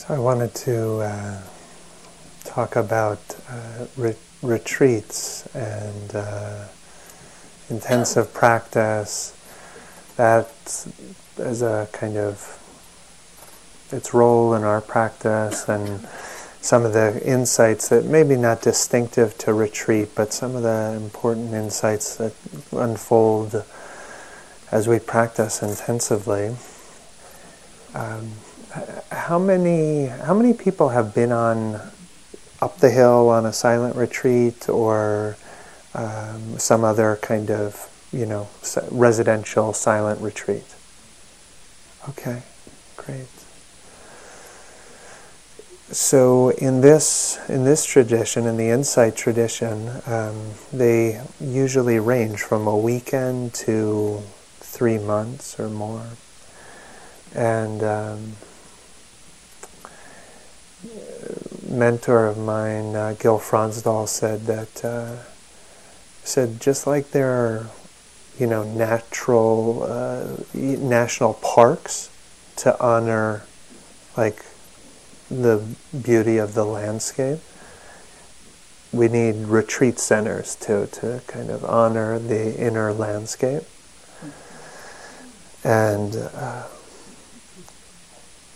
So I wanted to uh, talk about uh, re- retreats and uh, intensive practice. That is a kind of its role in our practice and some of the insights that maybe not distinctive to retreat, but some of the important insights that unfold as we practice intensively. Um, how many how many people have been on up the hill on a silent retreat or um, some other kind of you know residential silent retreat? Okay, great. So in this in this tradition, in the insight tradition, um, they usually range from a weekend to three months or more, and um, mentor of mine, uh, Gil Fronsdal, said that uh, said just like there are, you know, natural uh, national parks to honor, like the beauty of the landscape. We need retreat centers to to kind of honor the inner landscape, and uh,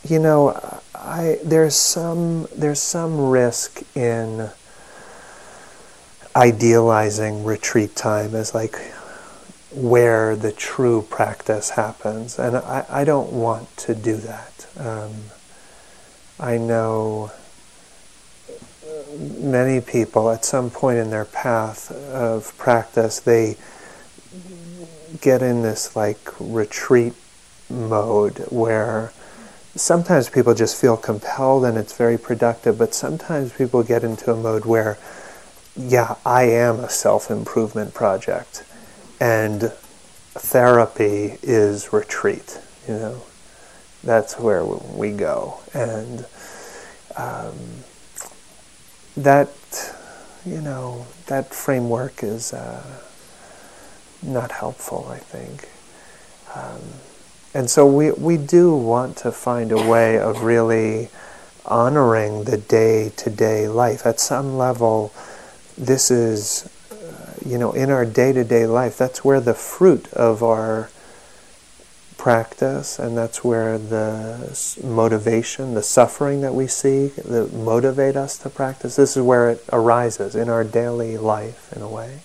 you know I, there's some there's some risk in idealizing retreat time as like where the true practice happens, and I, I don't want to do that. Um, I know many people at some point in their path of practice they get in this like retreat mode where sometimes people just feel compelled and it's very productive, but sometimes people get into a mode where, yeah, I am a self improvement project, and therapy is retreat, you know. That's where we go. And um, that, you know, that framework is uh, not helpful, I think. Um, and so we, we do want to find a way of really honoring the day to day life. At some level, this is, uh, you know, in our day to day life, that's where the fruit of our practice and that's where the motivation, the suffering that we see that motivate us to practice, this is where it arises in our daily life in a way.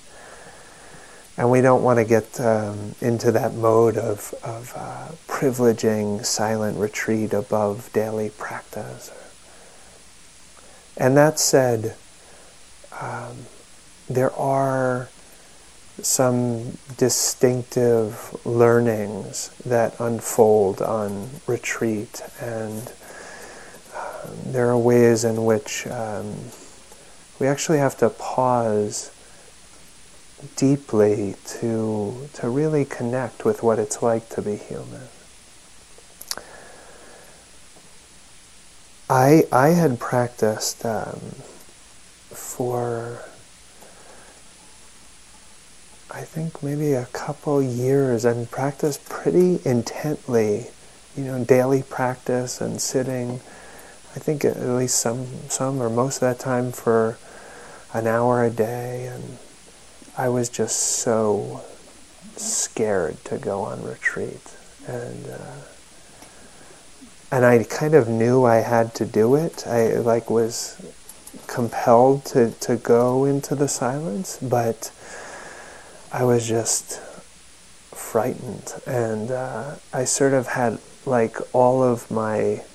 And we don't want to get um, into that mode of, of uh, privileging silent retreat above daily practice. And that said, um, there are some distinctive learnings that unfold on retreat, and um, there are ways in which um, we actually have to pause deeply to, to really connect with what it's like to be human. I, I had practiced um, for, I think maybe a couple years and practiced pretty intently, you know, daily practice and sitting, I think at least some, some or most of that time for an hour a day and I was just so scared to go on retreat, and uh, and I kind of knew I had to do it. I like was compelled to to go into the silence, but I was just frightened, and uh, I sort of had like all of my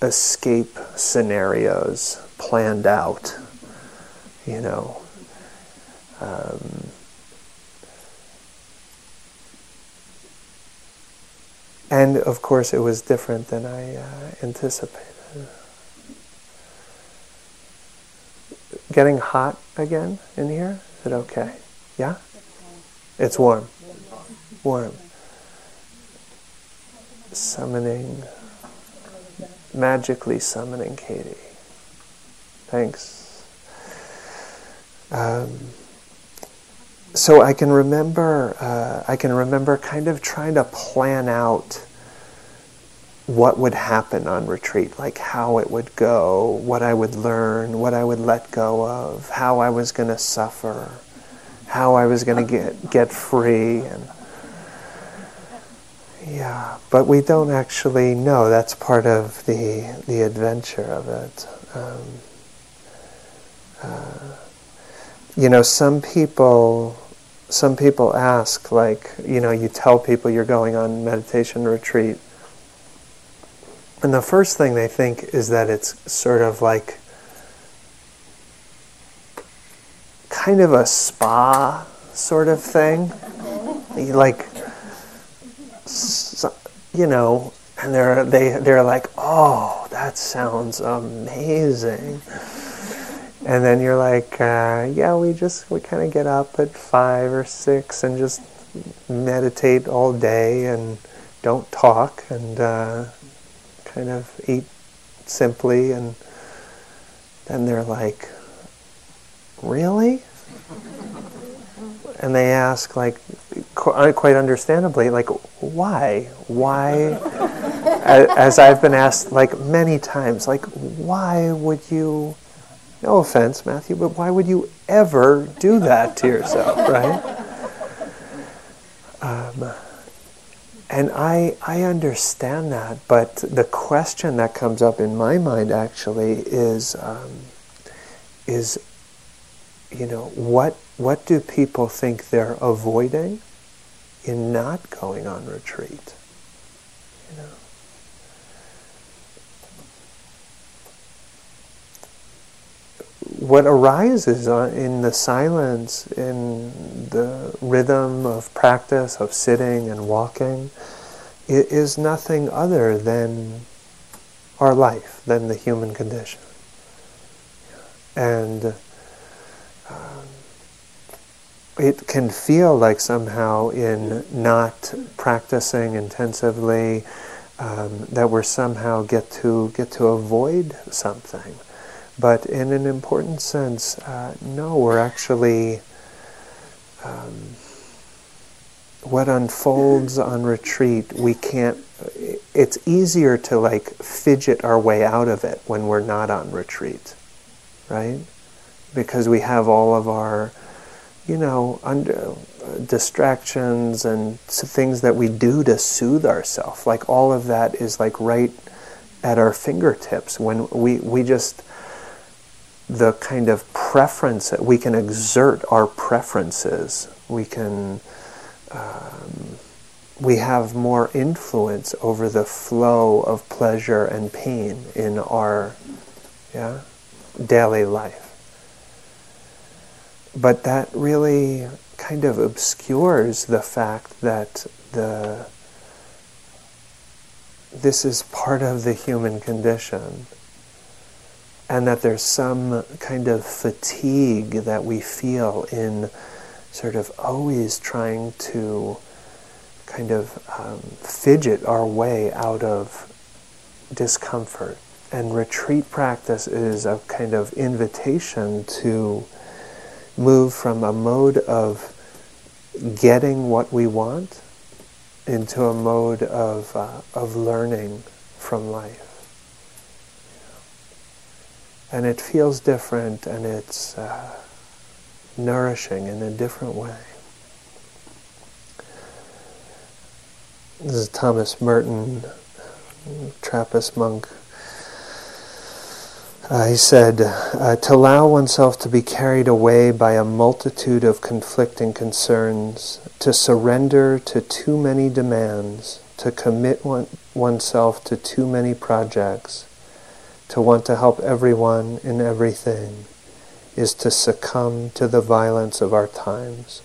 escape scenarios planned out, you know, um, and of course, it was different than I uh, anticipated. Getting hot again in here? Is it okay? Yeah? It's warm. Warm. Summoning, magically summoning Katie. Thanks. Um, so I can remember, uh, I can remember kind of trying to plan out what would happen on retreat, like how it would go, what I would learn, what I would let go of, how I was going to suffer, how I was going to get get free, and yeah. But we don't actually know. That's part of the the adventure of it. Um, uh, you know, some people some people ask, like, you know, you tell people you're going on meditation retreat and the first thing they think is that it's sort of like kind of a spa sort of thing. Like, you know, and they're, they, they're like, oh, that sounds amazing. And then you're like, uh, yeah, we just, we kind of get up at five or six and just meditate all day and don't talk and, uh, kind of eat simply, and then they're like, really? And they ask, like, uh, quite understandably, like, why? Why? As I've been asked, like, many times, like, why would you, no offense, Matthew, but why would you ever do that to yourself, right? Um, and I, I understand that, but the question that comes up in my mind actually is, um, is, you know, what, what do people think they're avoiding in not going on retreat? What arises in the silence, in the rhythm of practice, of sitting and walking, is nothing other than our life, than the human condition. And um, it can feel like somehow in not practicing intensively um, that we're somehow get to get to avoid something. But in an important sense, uh, no, we're actually um, what unfolds on retreat, we can't, it's easier to like fidget our way out of it when we're not on retreat, right? Because we have all of our, you know, under, uh, distractions and things that we do to soothe ourselves. Like all of that is like right at our fingertips when we, we just, the kind of preference, that we can exert our preferences. We can um, we have more influence over the flow of pleasure and pain in our yeah, daily life. But that really kind of obscures the fact that the this is part of the human condition and that there's some kind of fatigue that we feel in sort of always trying to kind of um, fidget our way out of discomfort. And retreat practice is a kind of invitation to move from a mode of getting what we want into a mode of, uh, of learning from life. And it feels different and it's. Uh, nourishing in a different way. This is Thomas Merton, Trappist monk. Uh, he said, uh, To allow oneself to be carried away by a multitude of conflicting concerns, to surrender to too many demands, to commit one, oneself to too many projects, to want to help everyone in everything, is to succumb to the violence of our times.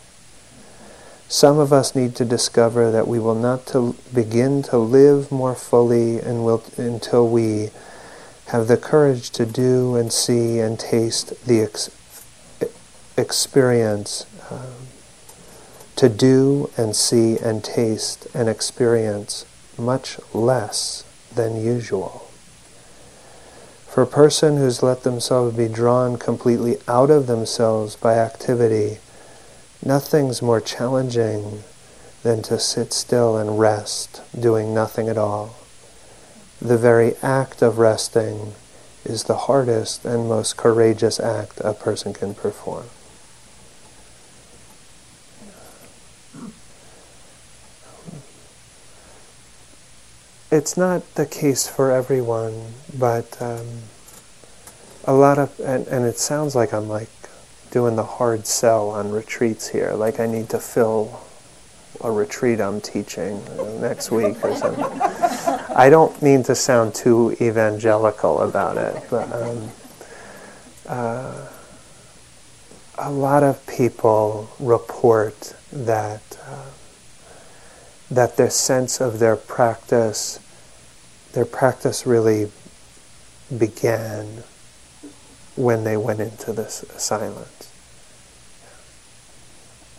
Some of us need to discover that we will not to begin to live more fully and will, until we have the courage to do and see and taste the ex- experience, um, to do and see and taste and experience much less than usual. For a person who's let themselves be drawn completely out of themselves by activity, nothing's more challenging than to sit still and rest, doing nothing at all. the very act of resting is the hardest and most courageous act a person can perform. It's not the case for everyone, but um, a lot of, and, and it sounds like I'm like doing the hard sell on retreats here, like I need to fill a retreat I'm teaching next week or something. I don't mean to sound too evangelical about it, but um, uh, a lot of people report that uh, that their sense of their practice, their practice really began when they went into this silence.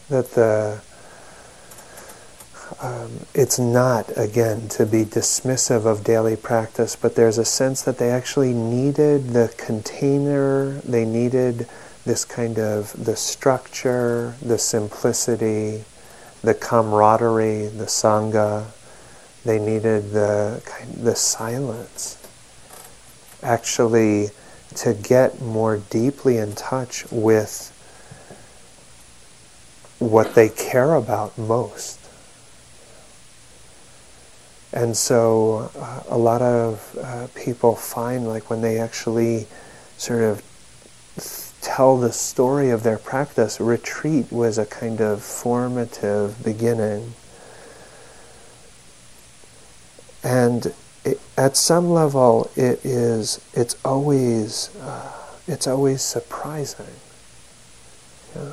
That the um, it's not, again, to be dismissive of daily practice, but there's a sense that they actually needed the container, they needed this kind of the structure, the simplicity, the camaraderie, the sangha. They needed the the silence. Actually, to get more deeply in touch with what they care about most. And so uh, a lot of uh, people find like when they actually sort of tell the story of their practice, retreat was a kind of formative beginning. And it, at some level, it is. It's always. Uh, it's always surprising. Yeah.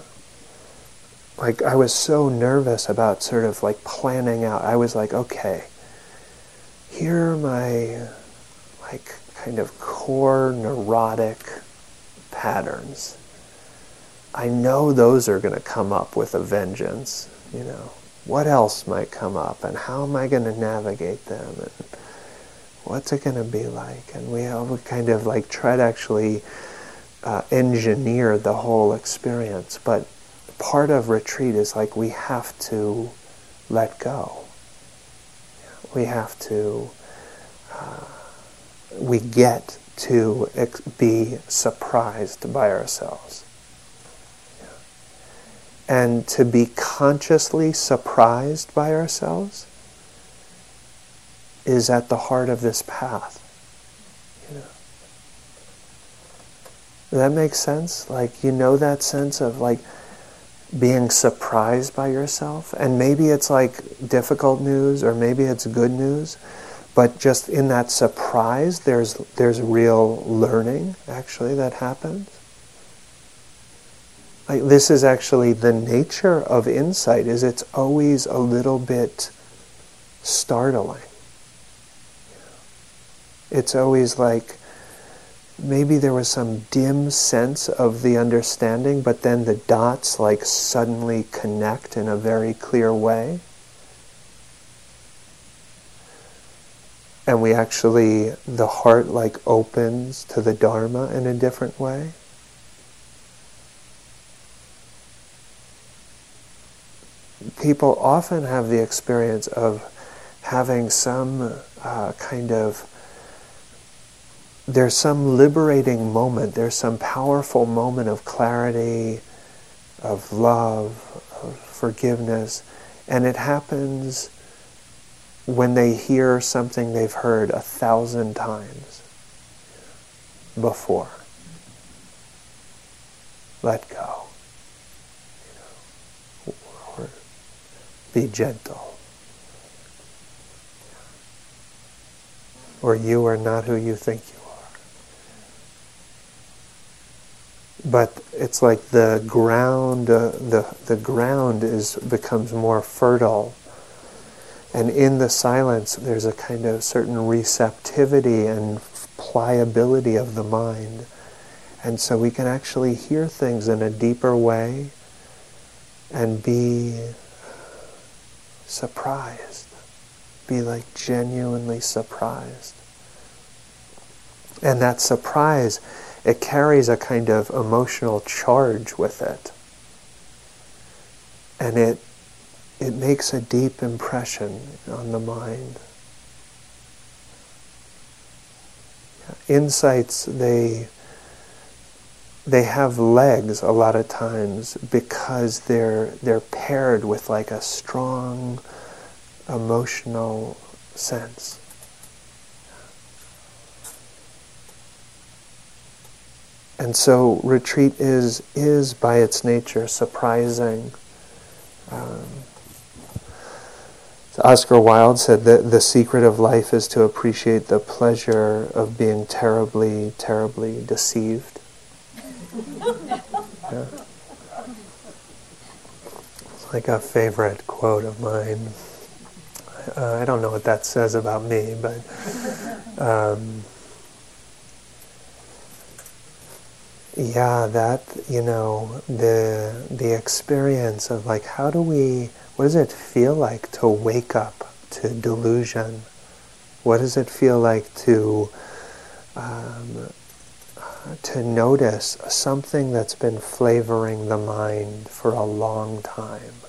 Like I was so nervous about sort of like planning out. I was like, okay, here are my like kind of core neurotic patterns. I know those are going to come up with a vengeance, you know. What else might come up and how am I going to navigate them and what's it going to be like? And we all kind of like try to actually uh, engineer the whole experience. But part of retreat is like we have to let go we have to, uh, we get to ex- be surprised by ourselves. And to be consciously surprised by ourselves is at the heart of this path. You know? Does that make sense? Like, you know that sense of like, being surprised by yourself. And maybe it's like difficult news or maybe it's good news, but just in that surprise, there's, there's real learning actually that happens. Like this is actually the nature of insight is it's always a little bit startling. It's always like maybe there was some dim sense of the understanding, but then the dots like suddenly connect in a very clear way. And we actually, the heart like opens to the Dharma in a different way. People often have the experience of having some uh, kind of there's some liberating moment, there's some powerful moment of clarity, of love, of forgiveness, and it happens when they hear something they've heard a thousand times before. Let go. Be gentle. Or you are not who you think you are. but it's like the ground uh, the the ground is becomes more fertile and in the silence there's a kind of certain receptivity and pliability of the mind and so we can actually hear things in a deeper way and be surprised be like genuinely surprised and that surprise it carries a kind of emotional charge with it. And it, it makes a deep impression on the mind. insights they they have legs a lot of times because they're they're paired with like a strong emotional sense. And so retreat is is by its nature surprising. Um, Oscar Wilde said that the secret of life is to appreciate the pleasure of being terribly, terribly deceived. Yeah. It's like a favorite quote of mine. Uh, I don't know what that says about me, but um, yeah, that you know the the experience of like how do we what does it feel like to wake up to delusion? What does it feel like to um, to notice something that's been flavoring the mind for a long time.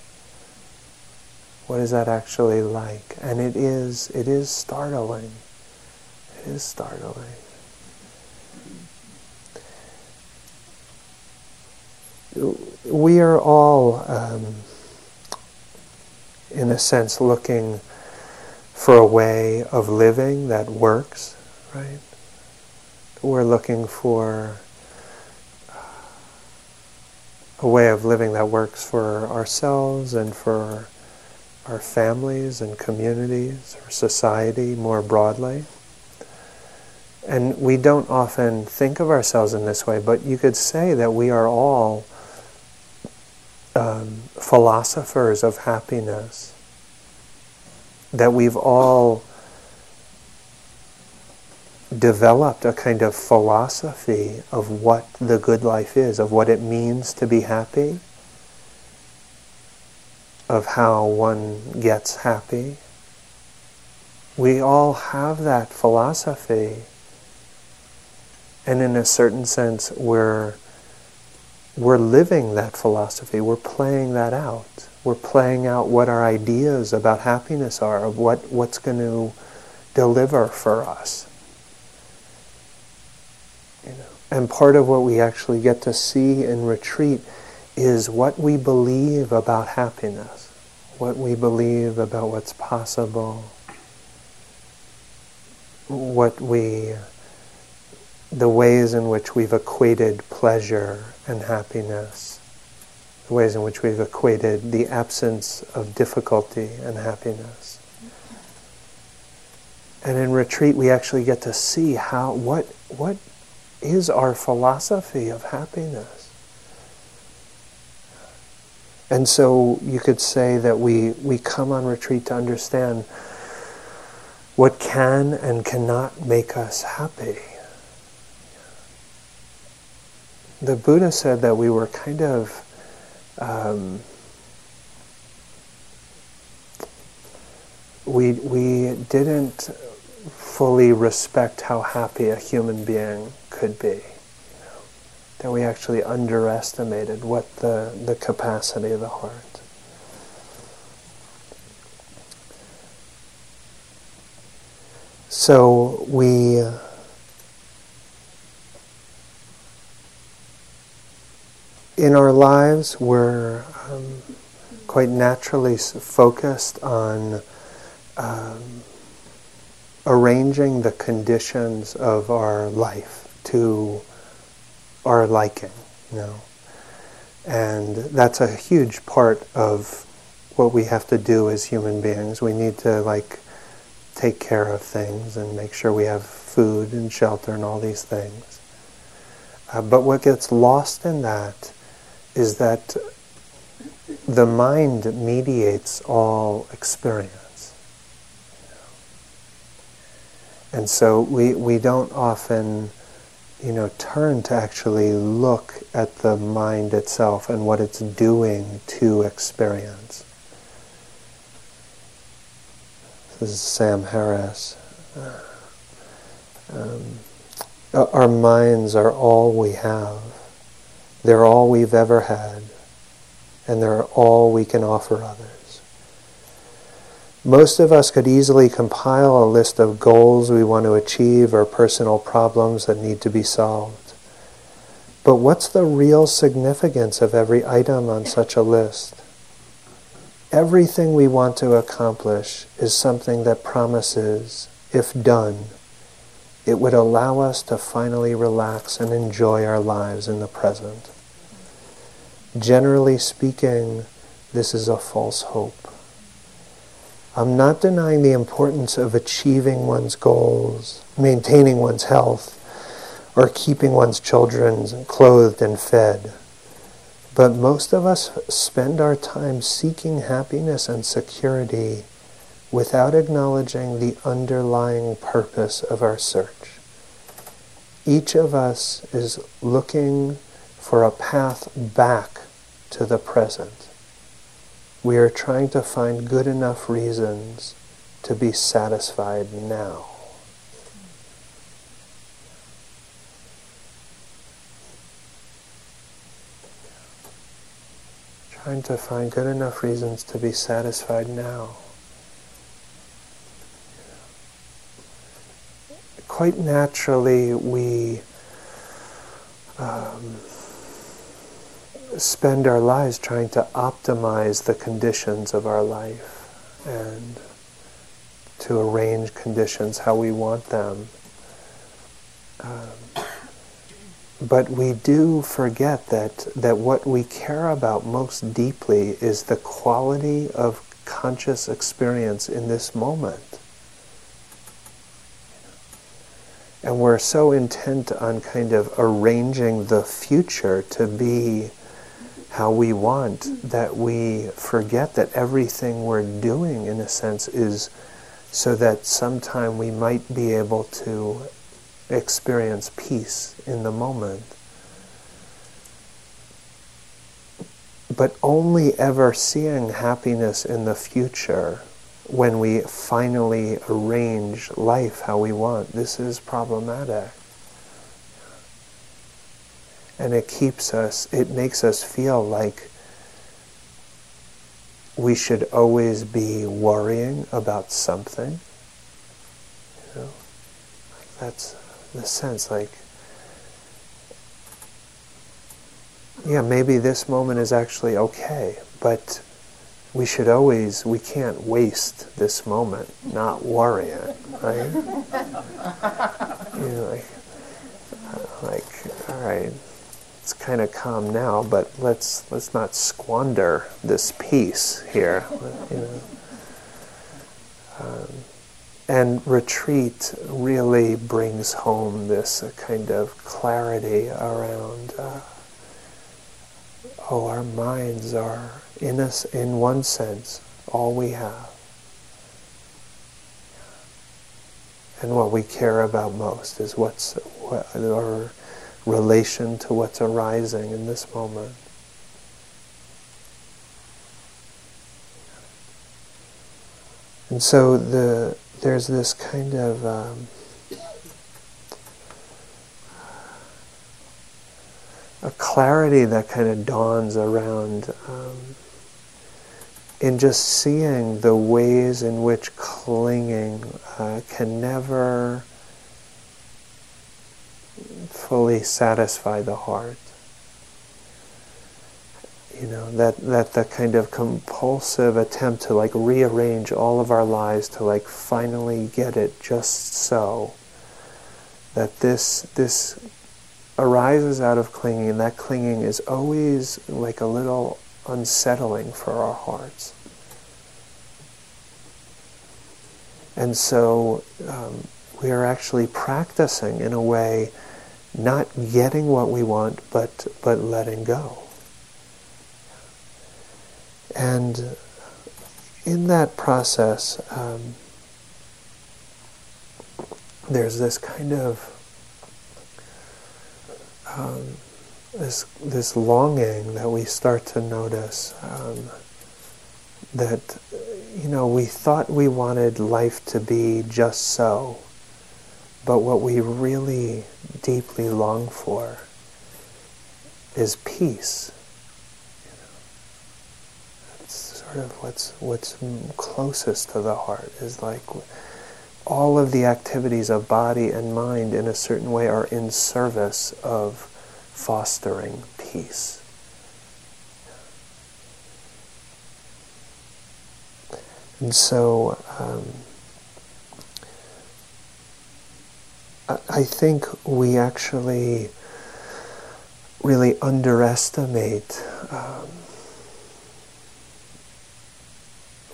What is that actually like? And it is, it is startling. It is startling. We are all, um, in a sense, looking for a way of living that works, right? we're looking for a way of living that works for ourselves and for our families and communities or society more broadly. And we don't often think of ourselves in this way, but you could say that we are all um, philosophers of happiness. That we've all developed a kind of philosophy of what the good life is, of what it means to be happy, of how one gets happy. We all have that philosophy. And in a certain sense, we're, we're living that philosophy. We're playing that out. We're playing out what our ideas about happiness are, of what, what's going to deliver for us. You know, And part of what we actually get to see in retreat is what we believe about happiness, what we believe about what's possible, what we, the ways in which we've equated pleasure and happiness, the ways in which we've equated the absence of difficulty and happiness. And in retreat, we actually get to see how what what is our philosophy of happiness. And so you could say that we, we come on retreat to understand what can and cannot make us happy. The Buddha said that we were kind of um, we, we didn't fully respect how happy a human being could be. That we actually underestimated what the, the capacity of the heart. So we in our lives we're um, quite naturally focused on um, arranging the conditions of our life to our liking, you know. And that's a huge part of what we have to do as human beings. We need to like take care of things and make sure we have food and shelter and all these things. Uh, but what gets lost in that is that the mind mediates all experience. And so we, we don't often you know, turn to actually look at the mind itself and what it's doing to experience. This is Sam Harris. Um, our minds are all we have. They're all we've ever had. And they're all we can offer others. Most of us could easily compile a list of goals we want to achieve or personal problems that need to be solved. But what's the real significance of every item on such a list? Everything we want to accomplish is something that promises, if done, it would allow us to finally relax and enjoy our lives in the present. Generally speaking, this is a false hope. I'm not denying the importance of achieving one's goals, maintaining one's health, or keeping one's children clothed and fed. But most of us spend our time seeking happiness and security without acknowledging the underlying purpose of our search. Each of us is looking for a path back to the present we are trying to find good enough reasons to be satisfied now. Trying to find good enough reasons to be satisfied now. Quite naturally, we um, spend our lives trying to optimize the conditions of our life and to arrange conditions how we want them. Um, but we do forget that, that what we care about most deeply is the quality of conscious experience in this moment. And we're so intent on kind of arranging the future to be how we want, that we forget that everything we're doing, in a sense, is so that sometime we might be able to experience peace in the moment. But only ever seeing happiness in the future when we finally arrange life how we want, this is problematic and it keeps us, it makes us feel like we should always be worrying about something. You know, that's the sense. Like, yeah, maybe this moment is actually okay, but we should always, we can't waste this moment not worrying, right? you know, like, uh, like, all right it's kind of calm now, but let's let's not squander this peace here. You know. um, and retreat really brings home this uh, kind of clarity around. Uh, oh, our minds are in us, in one sense, all we have. And what we care about most is what's what, or relation to what's arising in this moment. And so the there's this kind of um, a clarity that kind of dawns around um, in just seeing the ways in which clinging uh, can never fully satisfy the heart. You know, that, that the kind of compulsive attempt to like rearrange all of our lives to like finally get it just so. That this this arises out of clinging, and that clinging is always like a little unsettling for our hearts. And so um, we are actually practicing in a way not getting what we want, but, but letting go. And in that process, um, there's this kind of um, this this longing that we start to notice um, that you know we thought we wanted life to be just so, but what we really deeply long for is peace. Sort sort of what's what's closest to the heart is like all of the activities of body and mind in a certain way are in service of fostering peace. And so um, I think we actually really underestimate um,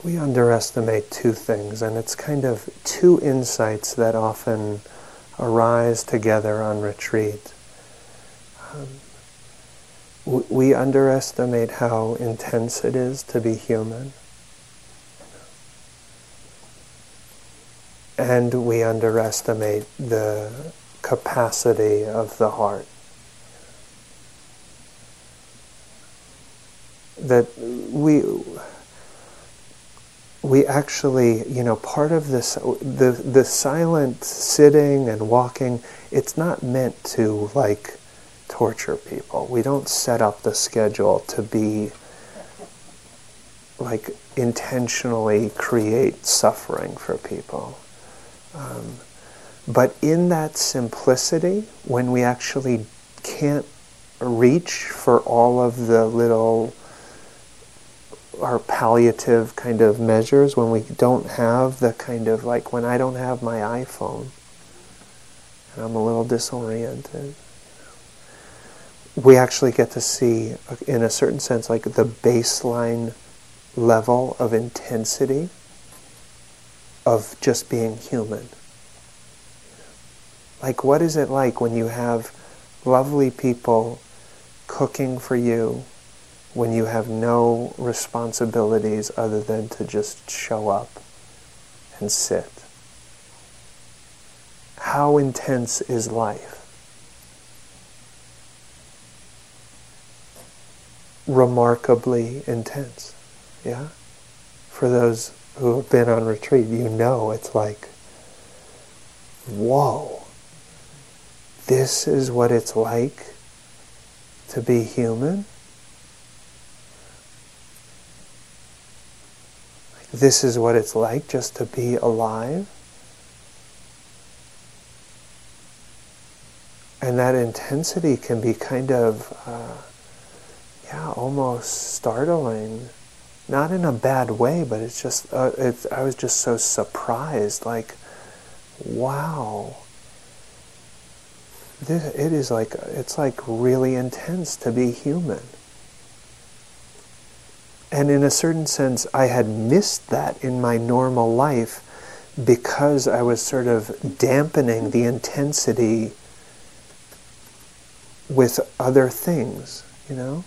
we underestimate two things, and it's kind of two insights that often arise together on retreat. Um, we underestimate how intense it is to be human. And we underestimate the capacity of the heart. That we we actually, you know, part of this, the, the silent sitting and walking, it's not meant to like torture people. We don't set up the schedule to be like intentionally create suffering for people. Um, but in that simplicity, when we actually can't reach for all of the little our palliative kind of measures when we don't have the kind of like when I don't have my iPhone and I'm a little disoriented. We actually get to see, in a certain sense, like the baseline level of intensity of just being human. Like, what is it like when you have lovely people cooking for you when you have no responsibilities other than to just show up and sit? How intense is life? Remarkably intense. Yeah? For those who have been on retreat, you know it's like, whoa, this is what it's like to be human? this is what it's like just to be alive. And that intensity can be kind of, uh, yeah, almost startling. Not in a bad way, but it's just, uh, it's, I was just so surprised. Like, wow. This, it is like, it's like really intense to be human. And in a certain sense, I had missed that in my normal life because I was sort of dampening the intensity with other things, you know?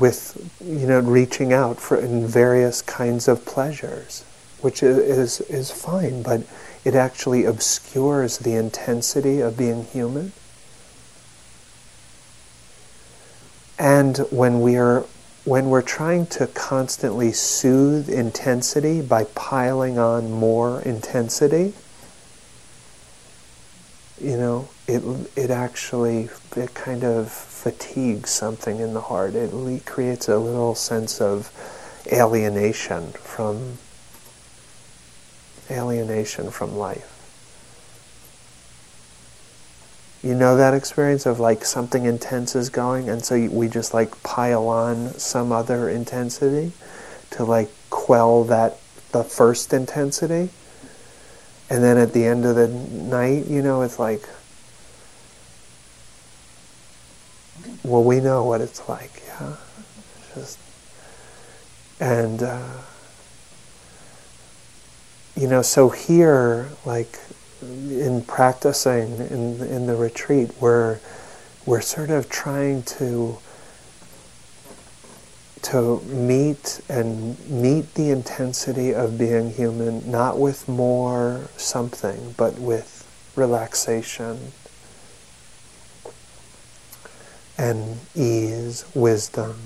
With, you know, reaching out for in various kinds of pleasures, which is, is fine, but it actually obscures the intensity of being human. And when we're when we're trying to constantly soothe intensity by piling on more intensity, you know, it it actually it kind of fatigues something in the heart. It creates a little sense of alienation from alienation from life. You know that experience of like something intense is going, and so we just like pile on some other intensity to like quell that the first intensity, and then at the end of the night, you know, it's like, well, we know what it's like, yeah, just and. Uh, you know, so here, like, in practicing in in the retreat, we're we're sort of trying to to meet and meet the intensity of being human, not with more something, but with relaxation and ease, wisdom.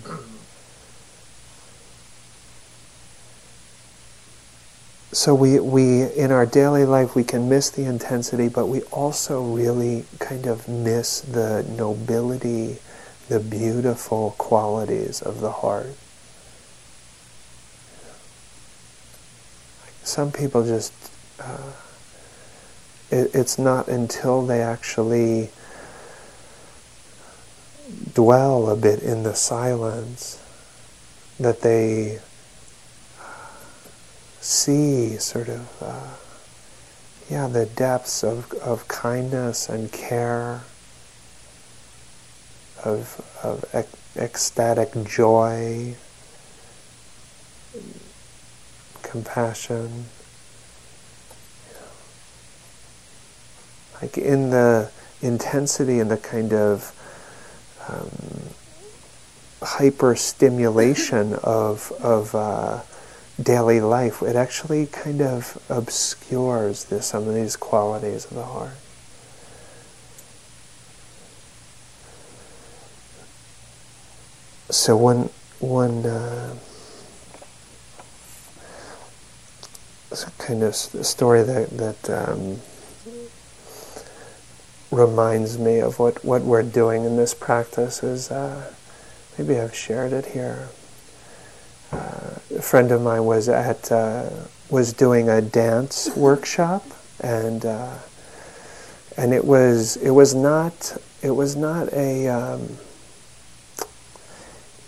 so we, we in our daily life we can miss the intensity but we also really kind of miss the nobility the beautiful qualities of the heart. Some people just, uh, it, it's not until they actually dwell a bit in the silence that they see sort of, uh, yeah, the depths of, of kindness and care, of, of ec- ecstatic joy, compassion. Like in the intensity and the kind of um, hyper stimulation of, of uh, daily life, it actually kind of obscures some of these qualities of the heart. So one one uh, kind of story that that um, reminds me of what, what we're doing in this practice is uh, maybe I've shared it here. Uh, a friend of mine was at uh, was doing a dance workshop, and uh, and it was it was not it was not a um,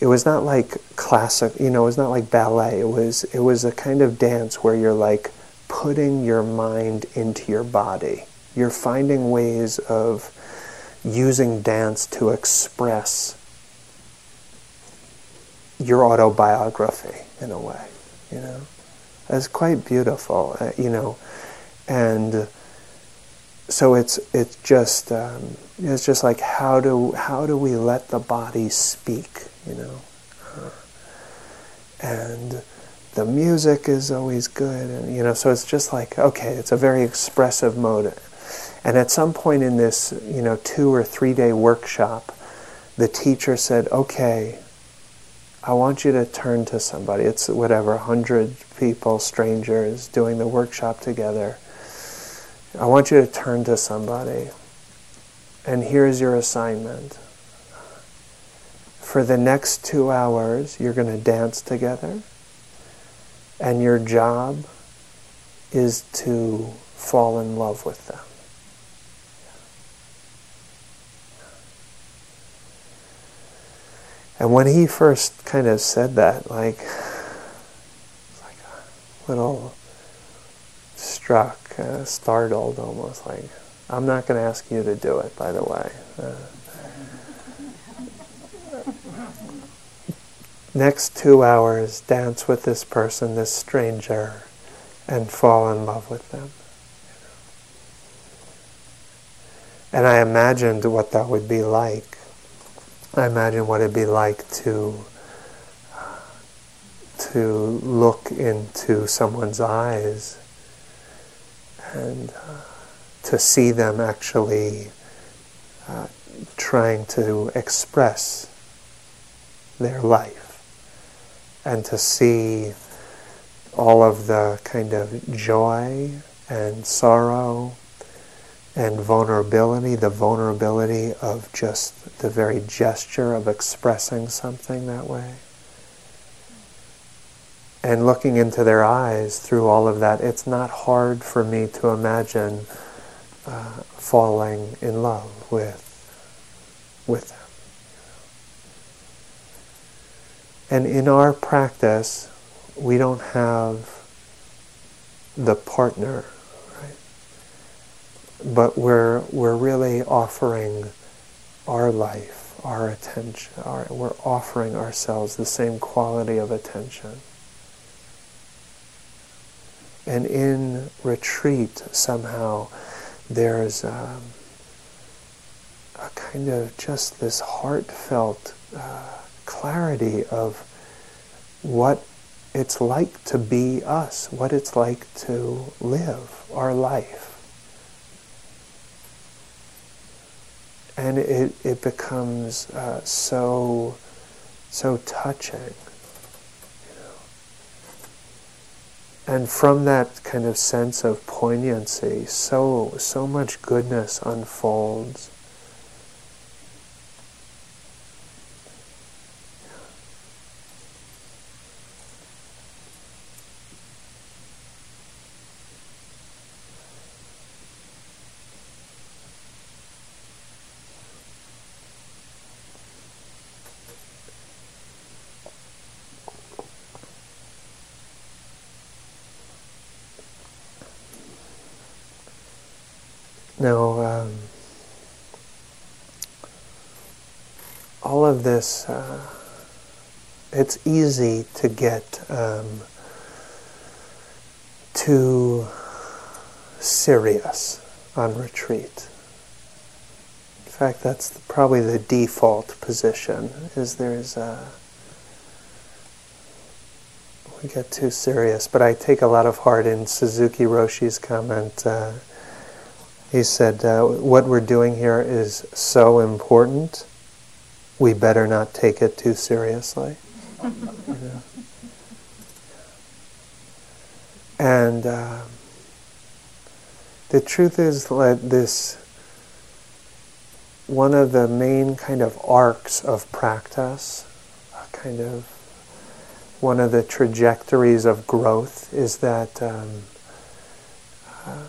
it was not like classic you know it was not like ballet. It was it was a kind of dance where you're like putting your mind into your body you're finding ways of using dance to express your autobiography in a way, you know. It's quite beautiful, uh, you know, and so it's it's just um, it's just like how do how do we let the body speak, you know, and the music is always good, and you know, so it's just like okay, it's a very expressive mode, and at some point in this, you know, two or three day workshop, the teacher said, okay I want you to turn to somebody. It's whatever, 100 people, strangers, doing the workshop together. I want you to turn to somebody. And here's your assignment. For the next two hours, you're going to dance together. And your job is to fall in love with them. And when he first kind of said that, like, like a little struck, uh, startled almost, like, I'm not going to ask you to do it, by the way. Uh, next two hours, dance with this person, this stranger, and fall in love with them. And I imagined what that would be like. I imagine what it'd be like to to look into someone's eyes and uh, to see them actually uh, trying to express their life and to see all of the kind of joy and sorrow and vulnerability, the vulnerability of just the very gesture of expressing something that way. And looking into their eyes through all of that, it's not hard for me to imagine uh, falling in love with, with them. And in our practice, we don't have the partner but we're we're really offering our life, our attention, our, we're offering ourselves the same quality of attention. And in retreat, somehow, there's um, a kind of just this heartfelt uh, clarity of what it's like to be us, what it's like to live our life. And it, it becomes uh, so so touching you know. and from that kind of sense of poignancy so so much goodness unfolds Now, um, all of this, uh, it's easy to get um, too serious on retreat. In fact, that's probably the default position. Is there's a we get too serious, but I take a lot of heart in Suzuki Roshi's comment. Uh, he said, uh, "What we're doing here is so important. We better not take it too seriously." And uh, the truth is that this one of the main kind of arcs of practice, kind of one of the trajectories of growth is that um, uh,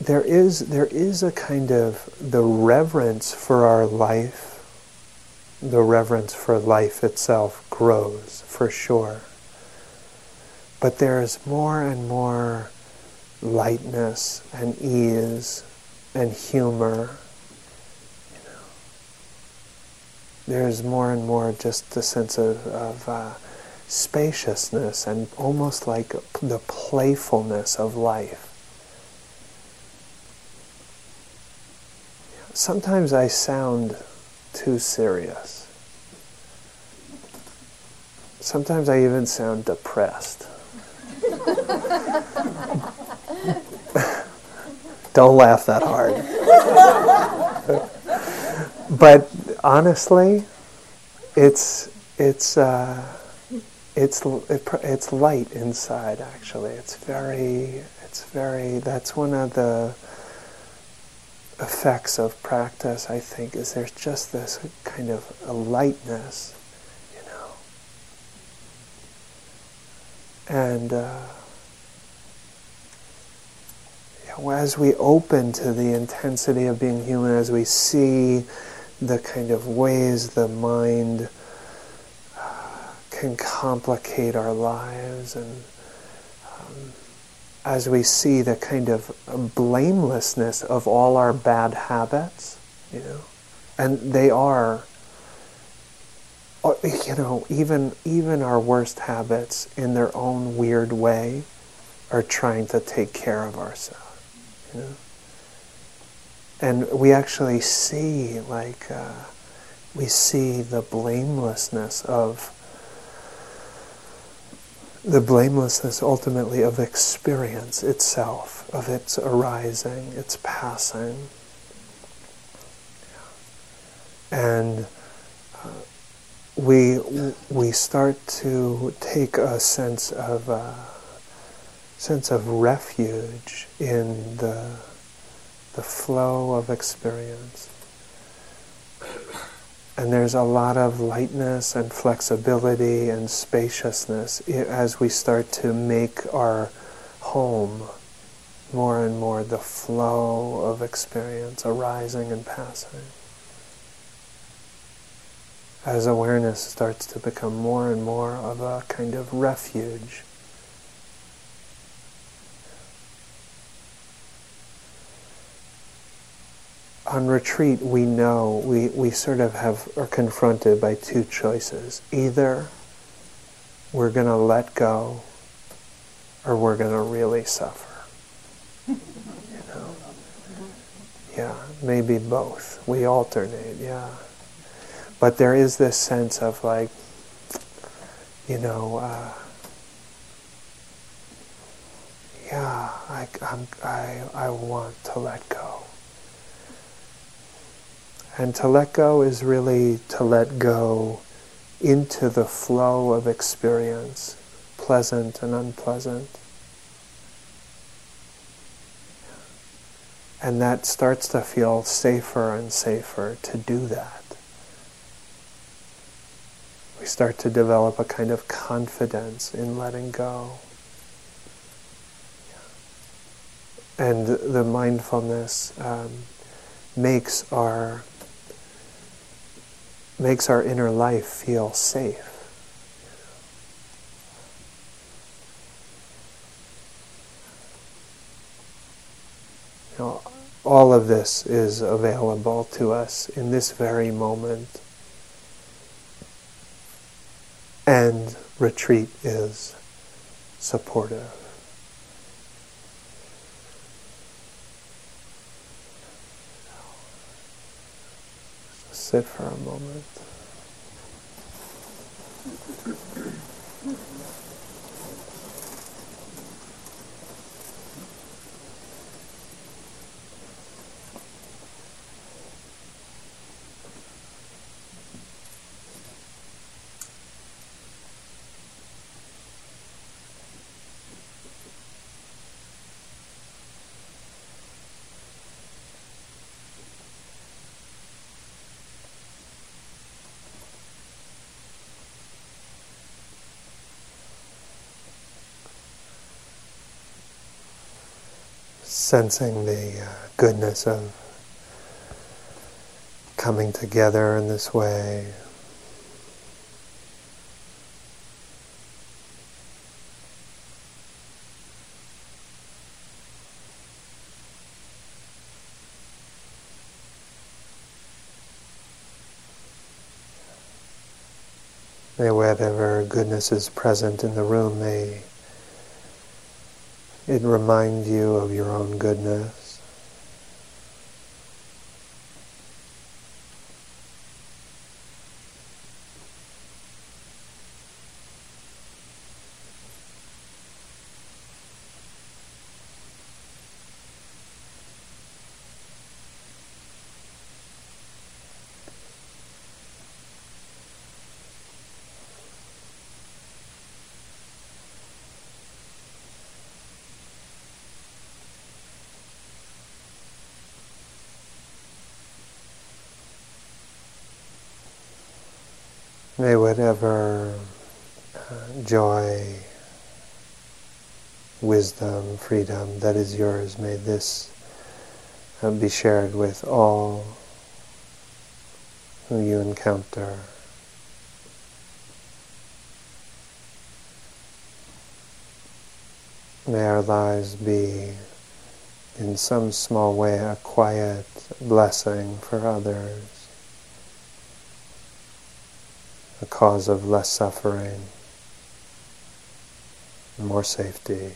there is there is a kind of the reverence for our life, the reverence for life itself grows for sure. But there is more and more lightness and ease and humor. You know. There's more and more just the sense of, of uh, spaciousness and almost like the playfulness of life. Sometimes I sound too serious. Sometimes I even sound depressed. Don't laugh that hard. but honestly, it's it's uh, it's it, it's light inside. Actually, it's very it's very. That's one of the effects of practice. I think is there's just this kind of a lightness, you know, and. Uh, as we open to the intensity of being human, as we see the kind of ways the mind uh, can complicate our lives, and um, as we see the kind of blamelessness of all our bad habits, you know, and they are, you know, even even our worst habits in their own weird way are trying to take care of ourselves. You know? And we actually see, like, uh, we see the blamelessness of the blamelessness ultimately of experience itself, of its arising, its passing. And uh, we, we start to take a sense of uh, sense of refuge in the, the flow of experience. And there's a lot of lightness and flexibility and spaciousness as we start to make our home more and more the flow of experience arising and passing. As awareness starts to become more and more of a kind of refuge on retreat, we know we, we sort of have are confronted by two choices. Either we're going to let go, or we're going to really suffer. you know, yeah, maybe both. We alternate, yeah. But there is this sense of like, you know, uh, yeah, I, I'm, I, I want to let go. And to let go is really to let go into the flow of experience, pleasant and unpleasant. And that starts to feel safer and safer to do that. We start to develop a kind of confidence in letting go. And the mindfulness um, makes our makes our inner life feel safe. You know, all of this is available to us in this very moment. And retreat is supportive. Sit for a moment. Sensing the uh, goodness of coming together in this way. May whatever goodness is present in the room, may it reminds you of your own goodness. May whatever uh, joy, wisdom, freedom that is yours, may this uh, be shared with all who you encounter. May our lives be, in some small way, a quiet blessing for others. A cause of less suffering, more safety.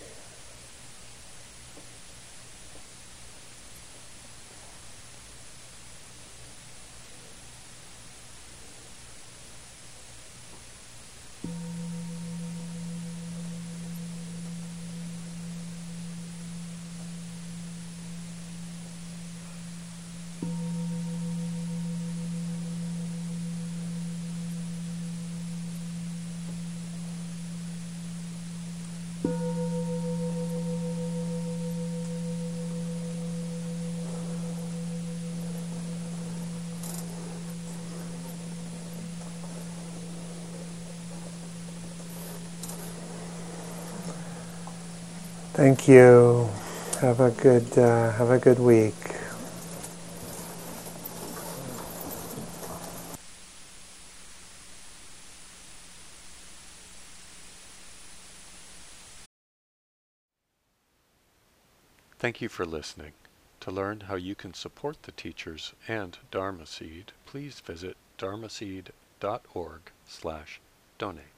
Thank you. Have a good uh, have a good week. Thank you for listening. To learn how you can support the teachers and Dharma Seed, please visit dharmaseed.org slash donate.